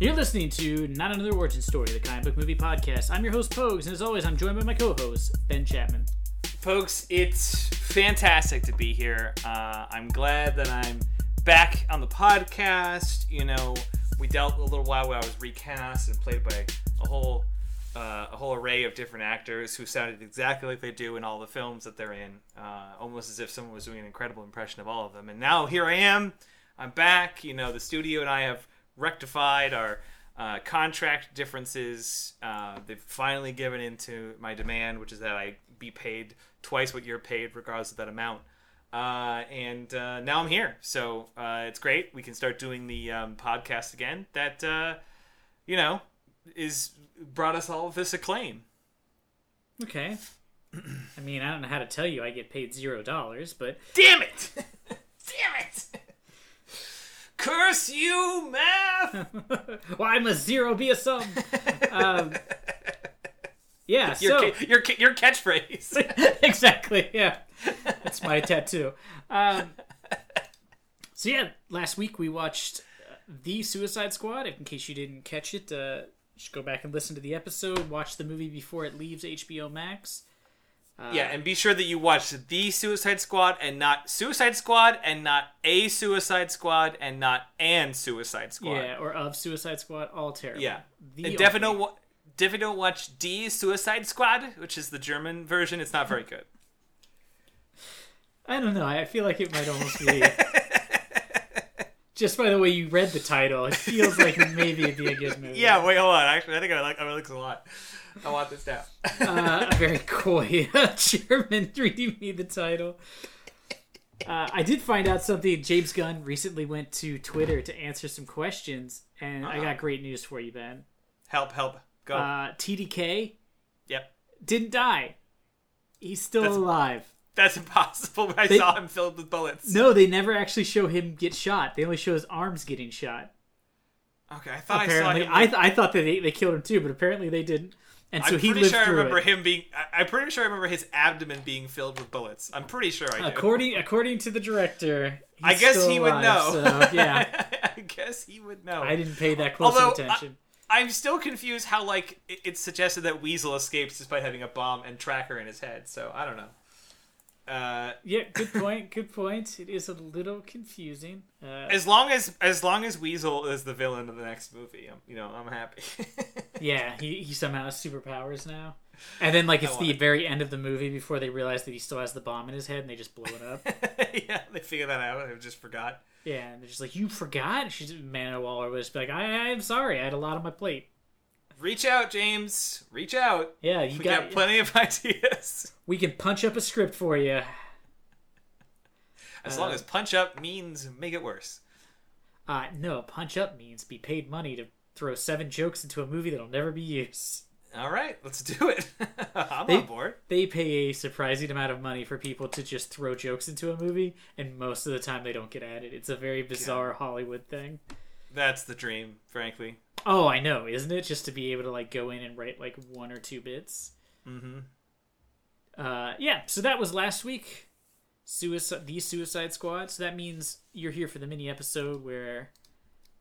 You're listening to Not Another Origin Story, the comic book movie podcast. I'm your host, Pogues, and as always, I'm joined by my co host, Ben Chapman. Folks, it's fantastic to be here. Uh, I'm glad that I'm back on the podcast. You know, we dealt a little while where I was recast and played by a whole uh, a whole array of different actors who sounded exactly like they do in all the films that they're in, uh, almost as if someone was doing an incredible impression of all of them. And now here I am. I'm back. You know, the studio and I have rectified our uh, contract differences. Uh, they've finally given in to my demand, which is that I be paid twice what you're paid, regardless of that amount. Uh, and uh, now I'm here, so uh, it's great. We can start doing the um, podcast again. That uh, you know is brought us all this acclaim. Okay. I mean, I don't know how to tell you I get paid zero dollars, but Damn it! Curse you, math! well, I'm a zero be a sum. Um, yeah, Your, so ca- your, ca- your catchphrase. exactly. Yeah, that's my tattoo. Um, so yeah, last week we watched uh, the Suicide Squad. In case you didn't catch it, uh, you should go back and listen to the episode. Watch the movie before it leaves HBO Max. Uh, yeah, and be sure that you watch the Suicide Squad and not Suicide Squad and not a Suicide Squad and not an Suicide Squad. Yeah, or of Suicide Squad. All terrible. Yeah. The and definitely don't, wa- definitely don't watch D Suicide Squad, which is the German version. It's not very good. I don't know. I feel like it might almost be. Just by the way you read the title, it feels like maybe it'd be a good movie. Yeah, wait, hold on. Actually, I think I like I like this a lot. I want this down. uh, a very coy German reading me the title. Uh, I did find out something. James Gunn recently went to Twitter to answer some questions, and I got great news for you, Ben. help, help, go. Uh, TDK yep, didn't die. He's still That's- alive. That's impossible. I They- saw him filled with bullets. No, they never actually show him get shot. They only show his arms getting shot. Okay, I thought Apparently, I saw I, him. th- I thought that they, they killed him too, but apparently they didn't. And so I'm pretty sure I remember it. him being. I- I'm pretty sure I remember his abdomen being filled with bullets. I'm pretty sure I do. According according to the director, I guess he would alive, know. So, yeah, I guess he would know. I didn't pay that close Although, attention. I'm still confused how like it, it's suggested that Weasel escapes despite having a bomb and tracker in his head. So I don't know. Uh, yeah, good point. Good point. It is a little confusing. Uh, as long as as long as Weasel is the villain of the next movie, I'm, you know, I'm happy. yeah, he, he somehow has superpowers now. And then, like, it's the it. very end of the movie before they realize that he still has the bomb in his head, and they just blow it up. yeah, they figure that out. I just forgot. yeah, and they're just like, "You forgot?" She's Amanda Waller was like, I, "I'm sorry, I had a lot on my plate." Reach out, James. Reach out. Yeah, you We got. got plenty of ideas. we can punch up a script for you. As Uh, long as punch up means make it worse. Uh, no, punch up means be paid money to throw seven jokes into a movie that'll never be used. All right, let's do it. I'm They- on board. They pay a surprising amount of money for people to just throw jokes into a movie, and most of the time they don't get added. It's a very bizarre Hollywood thing. That's the dream, frankly. Oh, I know, isn't it? Just to be able to like go in and write like one or two bits. Mm-hmm. Uh, yeah. So that was last week. Suicide, the Suicide Squad. So that means you're here for the mini episode where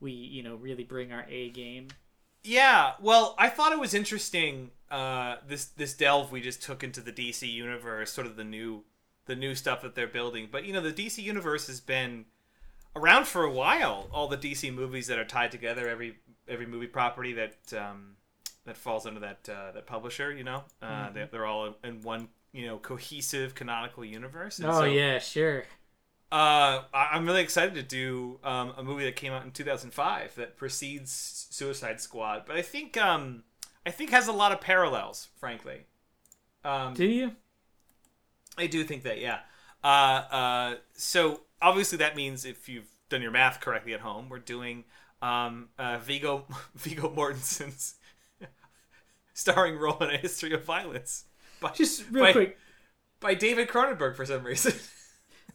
we, you know, really bring our A game. Yeah, well, I thought it was interesting uh, this this delve we just took into the DC universe, sort of the new the new stuff that they're building. But you know, the DC universe has been around for a while. All the DC movies that are tied together, every every movie property that um, that falls under that uh, that publisher, you know, uh, they, they're all in one you know cohesive canonical universe. And Oh so, yeah, sure. uh, I'm really excited to do um, a movie that came out in 2005 that precedes Suicide Squad, but I think um, I think has a lot of parallels, frankly. Um, Do you? I do think that, yeah. Uh, uh, so obviously that means if you've done your math correctly at home, we're doing um, uh, Viggo Viggo Mortensen's starring role in a history of violence by, Just real by, quick. by David Cronenberg for some reason.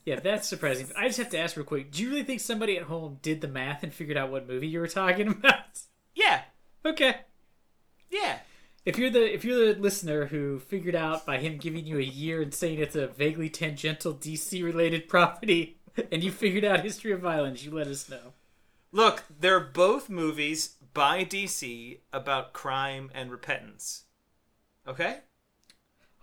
Yeah, that's surprising. I just have to ask real quick. Do you really think somebody at home did the math and figured out what movie you were talking about? yeah, Okay. yeah. If you're the if you're the listener who figured out by him giving you a year and saying it's a vaguely tangential DC related property, and you figured out History of Violence, you let us know. Look, they're both movies by DC about crime and repentance. Okay?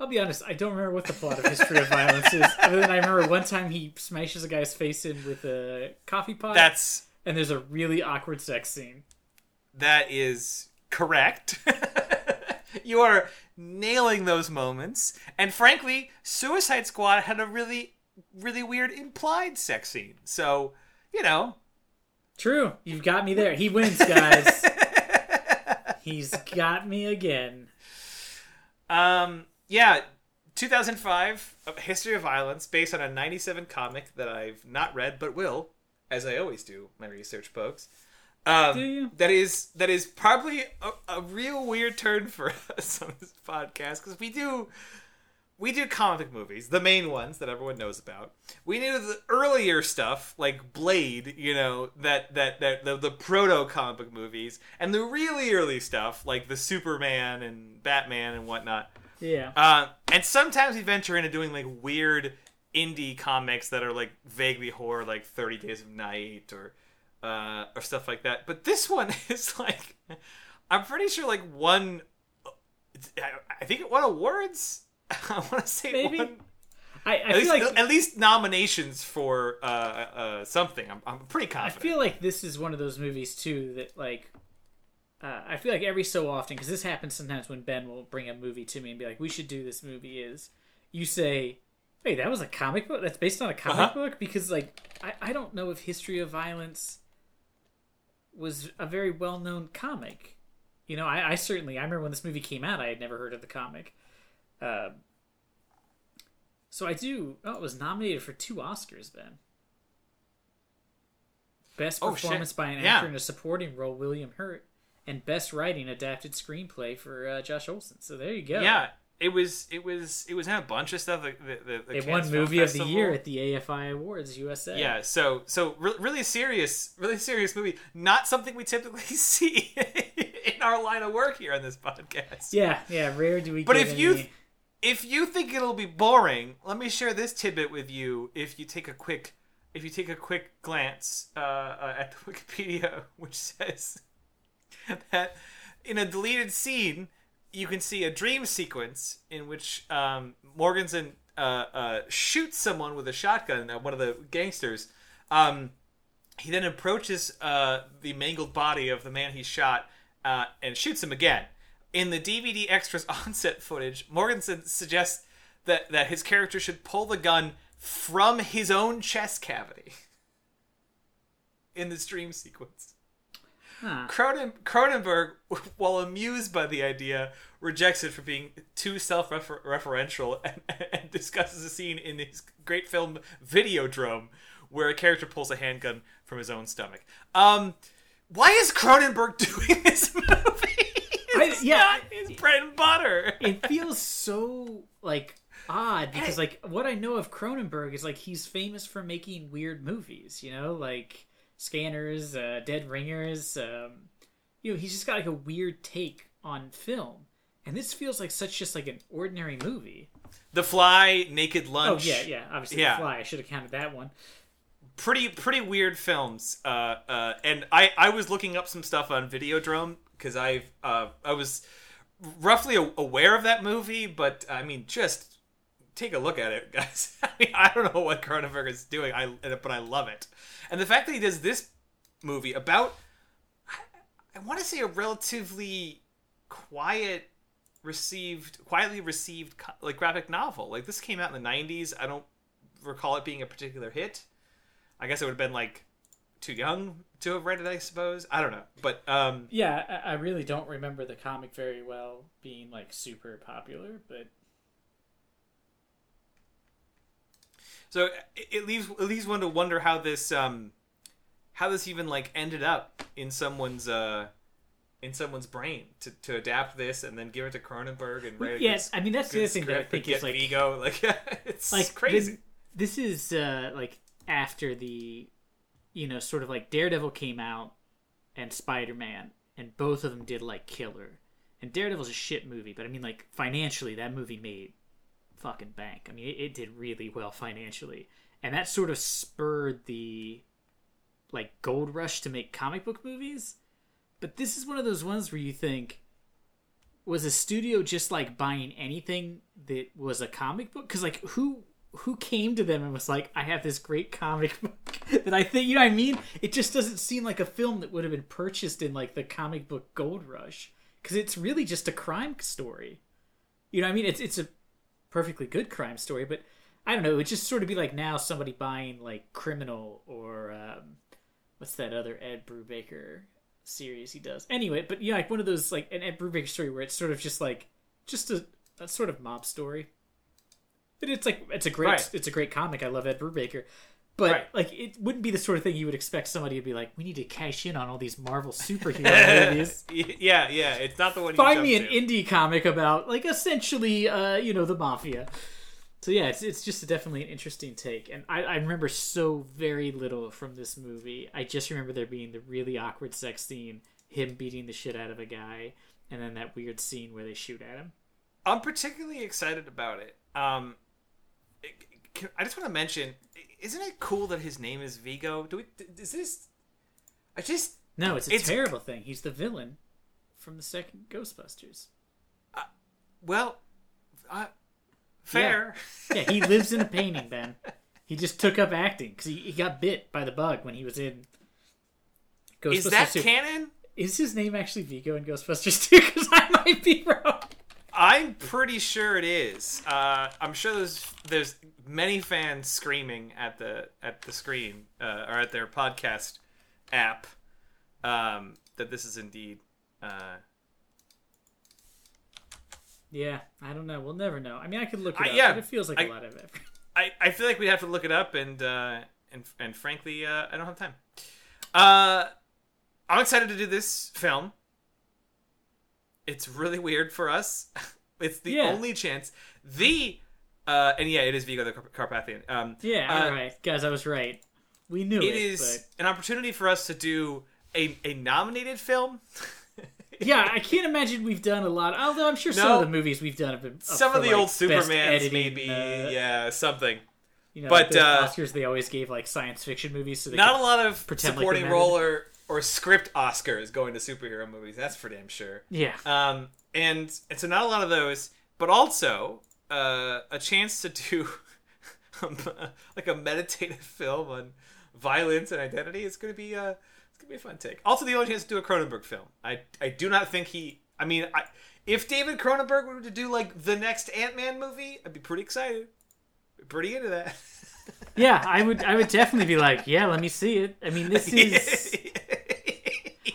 I'll be honest, I don't remember what the plot of History of Violence is. Other than I remember one time he smashes a guy's face in with a coffee pot, That's and there's a really awkward sex scene. that is correct. you are nailing those moments. And frankly, Suicide Squad had a really really weird implied sex scene. So, you know, True, you've got me there. He wins, guys. He's got me again. Um, yeah, 2005, A History of Violence, based on a 97 comic that I've not read but will, as I always do my research, folks. Um, Do you? That is that is probably a, a real weird turn for us on this podcast because we do we do comic movies, the main ones that everyone knows about. We do the earlier stuff like Blade, you know, that that that the, the proto comic book movies, and the really early stuff like the Superman and Batman and whatnot. Yeah. Uh, and sometimes we venture into doing like weird indie comics that are like vaguely horror, like Thirty Days of Night or uh, or stuff like that. But this one is like, I'm pretty sure like one. I think it won awards. I want to say Maybe. Won, I, I at, feel least, like at least nominations for uh, uh, something. I'm, I'm pretty confident. I feel like this is one of those movies too that like uh, I feel like every so often because this happens sometimes when Ben will bring a movie to me and be like, "We should do this movie." Is you say, "Wait, that was a comic book? That's based on a comic Uh-huh. book?" Because like I, I don't know if History of Violence was a very well known comic. You know, I, I certainly I remember when this movie came out, I had never heard of the comic. Uh, so I do. Oh, it was nominated for two Oscars, Ben. Best Oh, shit. performance by an Yeah. actor in a supporting role, William Hurt, and best writing adapted screenplay for uh, Josh Olson. So there you go. yeah, it was it was it was in a bunch of stuff. The, the, the it won movie of the year at the AFI Awards USA. Yeah, so so re- really serious, really serious movie. Not something we typically see in our line of work here on this podcast. yeah, yeah. Rare do we. But get if you if you think it'll be boring, let me share this tidbit with you. If you take a quick if you take a quick glance uh, uh, at the Wikipedia, which says that in a deleted scene you can see a dream sequence in which um, Mortensen uh, uh, shoots someone with a shotgun, uh, one of the gangsters. Um, he then approaches uh, the mangled body of the man he shot uh, and shoots him again. In the DVD extras onset footage, Mortensen suggests that, that his character should pull the gun from his own chest cavity in this dream sequence. Huh. Cronen- Cronenberg, while amused by the idea, rejects it for being too self-referential and, and discusses a scene in his great film Videodrome where a character pulls a handgun from his own stomach. Um, why is Cronenberg doing this movie? It's yeah. not his bread and butter. it feels so like odd because like what I know of Cronenberg is like he's famous for making weird movies, you know, like Scanners, uh, Dead Ringers. Um, you know, he's just got like a weird take on film, and this feels like such just like an ordinary movie. The Fly, Naked Lunch. Oh Lunch. yeah, yeah, obviously Yeah. The Fly. I should have counted that one. pretty pretty weird films. Uh, uh, and I I was looking up some stuff on Videodrome because I've uh, I was roughly aware of that movie, but I mean just take a look at it, guys. I mean I don't know what Cronenberg is doing, I but I love it, and the fact that he does this movie about I, I want to say a relatively quiet received quietly received like graphic novel. Like this came out in the 90s i don't recall it being a particular hit. I guess it would have been like too young to have read it, I suppose. I don't know, but um, Yeah, I, I really don't remember the comic very well being like super popular, but so it, it leaves it leaves one to wonder how this um, how this even like ended up in someone's uh, in someone's brain to, to adapt this and then give it to Cronenberg and write yes, good- I mean that's the other thing that I think is like Viggo like it's like crazy. This, this is uh, like after the, you know, sort of like Daredevil came out and Spider Man, and both of them did like killer. And Daredevil's a shit movie, but I mean, like financially, that movie made fucking bank. I mean, it, it did really well financially, and that sort of spurred the like gold rush to make comic book movies. But this is one of those ones where you think, was a studio just like buying anything that was a comic book? Because like who who came to them and was like, I have this great comic book that I think you know what I mean? It just doesn't seem like a film that would have been purchased in like the comic book gold rush. Because it's really just a crime story. You know what I mean? It's it's a perfectly good crime story, but I don't know. It would just sort of be like now somebody buying like Criminal or um, what's that other Ed Brubaker series he does. Anyway, but yeah, like one of those like an Ed Brubaker story where it's sort of just like just a, a sort of mob story. And it's like it's a great Right. it's a great comic. I love Ed Brubaker. But Right. like it wouldn't be the sort of thing you would expect somebody to be like, we need to cash in on all these Marvel superhero movies. yeah, yeah. It's not the one. You Find me an to. indie comic about like essentially uh, you know, the mafia. So yeah, it's it's just definitely an interesting take, and I, I remember so very little from this movie. I just remember there being the really awkward sex scene, him beating the shit out of a guy, and then that weird scene where they shoot at him. I'm particularly excited about it. Um, I just want to mention, isn't it cool that his name is Viggo? Do we? Is this? I just No, it's a It's- terrible thing. He's the villain from the second Ghostbusters. well, uh, fair. Yeah, he lives in a painting, Ben. He just took up acting because he, he got bit by the bug when he was in Ghostbusters Is that 2. canon? Is his name actually Vigo in Ghostbusters 2? Because I might be wrong. I'm pretty sure it is. Uh, I'm sure there's there's many fans screaming at the at the screen uh, or at their podcast app um, that this is indeed. Uh, Yeah, I don't know. We'll never know. I mean, I could look it I- up, yeah, but it feels like a I- lot of effort. I, I feel like we'd have to look it up and uh, and and frankly uh, I don't have time. Uh, I'm excited to do this film. It's really weird for us. it's the Yeah. only chance. The uh, and yeah, it is Vigo the Carp- Carpathian. Um, Yeah, uh, all right, guys, I was right. We knew it. it is an opportunity for us to do a, a nominated film. Yeah, I can't imagine we've done a lot. Although I'm sure some of the movies we've done have been Some of the like, old Supermans, maybe, uh, yeah, something. You know, But, the uh, Oscars they always gave like science fiction movies. So Not a lot of like supporting role or, or script Oscars going to superhero movies. That's for damn sure. yeah, Um, and and so not a lot of those, but also uh, a chance to do like a meditative film on violence and identity. It's gonna be uh, it's gonna be a fun take. Also, the only chance to do a Cronenberg film. I I do not think he. I mean, I, if David Cronenberg were to do like the next Ant Man movie, I'd be pretty excited. Be pretty into that. yeah. I would, I would definitely be like, yeah, let me see it. I mean, this is.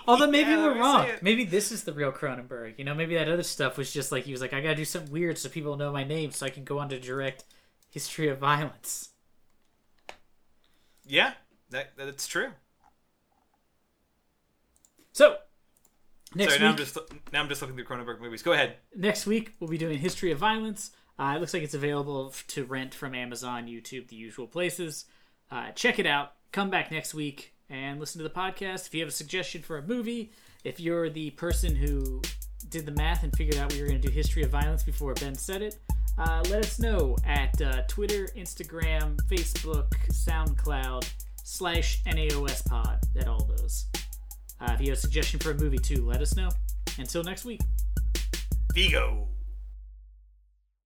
Although maybe Yeah, we're wrong. Maybe this is the real Cronenberg. You know, maybe that other stuff was just like he was like, I gotta do something weird so people know my name, so I can go on to direct History of Violence. Yeah, that that's true. So next Sorry, now I'm just now I'm just looking through Cronenberg movies. Go ahead. next week we'll be doing History of Violence. Uh, it looks like it's available to rent from Amazon, YouTube, the usual places. Uh, check it out. Come back next week and listen to the podcast. If you have a suggestion for a movie, if you're the person who did the math and figured out we were going to do History of Violence before Ben said it, uh, let us know at uh, Twitter, Instagram, Facebook, SoundCloud, slash NAOS pod, at all those. Uh, if you have a suggestion for a movie too, let us know. Until next week. Vigo.